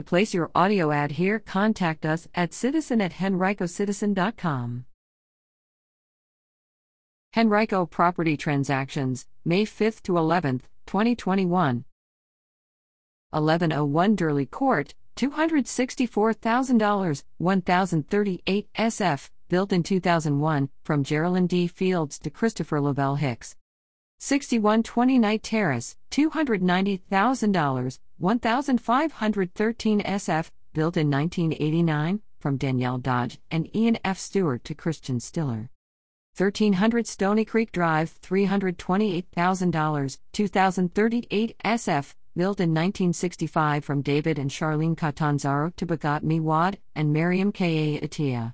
To place your audio ad here, contact us at citizen at henricocitizen.com. Henrico Property Transactions, May 5th to 11th, 2021. 1101 Durley Court, $264,000, 1038 SF, built in 2001, from Geraldine D. Fields to Christopher Lavelle Hicks. 6120 Knight Terrace, $290,000, 1513 SF, built in 1989, from Danielle Dodge and Ian F. Stewart to Christian Stiller. 1300 Stony Creek Drive, $328,000, 2038 SF, built in 1965 from David and Charlene Catanzaro to Bhagat Miwad and Miriam K. A. Atia.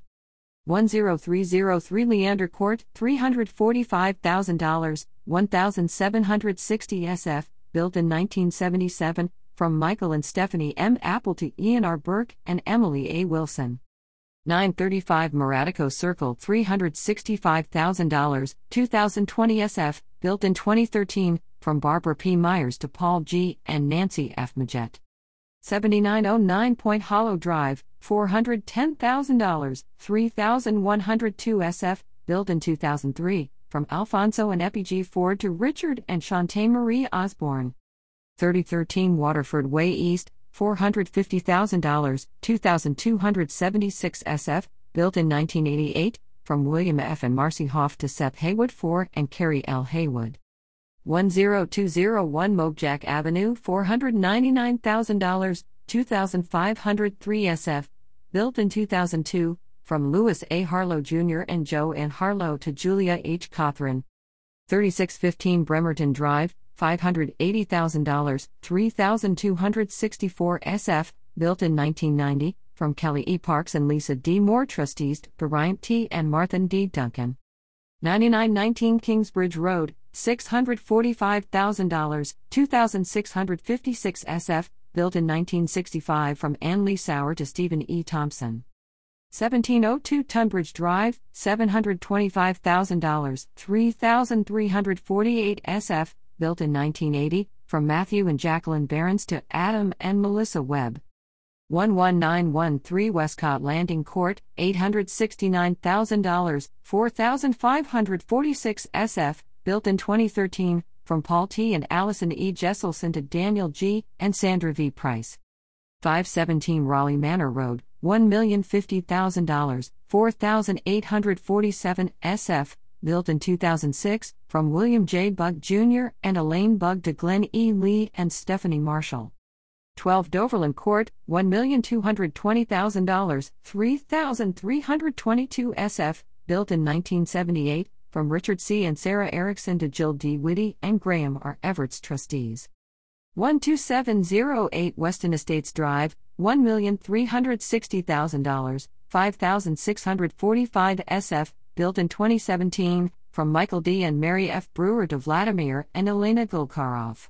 10303 Leander Court, $345,000, 1760 SF, built in 1977, from Michael and Stephanie M. Apple to Ian R. Burke and Emily A. Wilson. 935 Maratico Circle, $365,000, 2020 SF, built in 2013, from Barbara P. Myers to Paul G. and Nancy F. Majet. 7909 Point Hollow Drive, $410,000, 3102 SF, built in 2003, from Alfonso and Epi G. Ford to Richard and Shantae Marie Osborne. 3013 Waterford Way East, $450,000, 2276 SF, built in 1988, from William F. and Marcy Hoff to Seth Haywood 4 and Carrie L. Haywood. 10201 Mojack Avenue, $499,000, 2503 SF, built in 2002, from Louis A. Harlow Jr. and Joe N. Harlow to Julia H. Cothran. 3615 Bremerton Drive, $580,000, 3264 SF, built in 1990, from Kelly E. Parks and Lisa D. Moore trustees to Ryan T. and Martha D. Duncan. 9919 Kingsbridge Road, $645,000, 2656 SF, built in 1965 from Ann Lee Sauer to Stephen E. Thompson. 1702 Tunbridge Drive, $725,000, 3348 SF, built in 1980, from Matthew and Jacqueline Behrens to Adam and Melissa Webb. 11913 Westcott Landing Court, $869,000, 4546 SF, built in 2013, from Paul T. and Allison E. Jesselson to Daniel G. and Sandra V. Price. 517 Raleigh Manor Road, $1,050,000, 4,847 SF, built in 2006, from William J. Bug Jr. and Elaine Bug to Glenn E. Lee and Stephanie Marshall. 12 Doverland Court, $1,220,000, 3,322 SF, built in 1978, from Richard C. and Sarah Erickson to Jill D. Whitty and Graham R. Everett's trustees. 12708 Weston Estates Drive, $1,360,000, 5,645 SF, built in 2017, from Michael D. and Mary F. Brewer to Vladimir and Elena Gulkarov.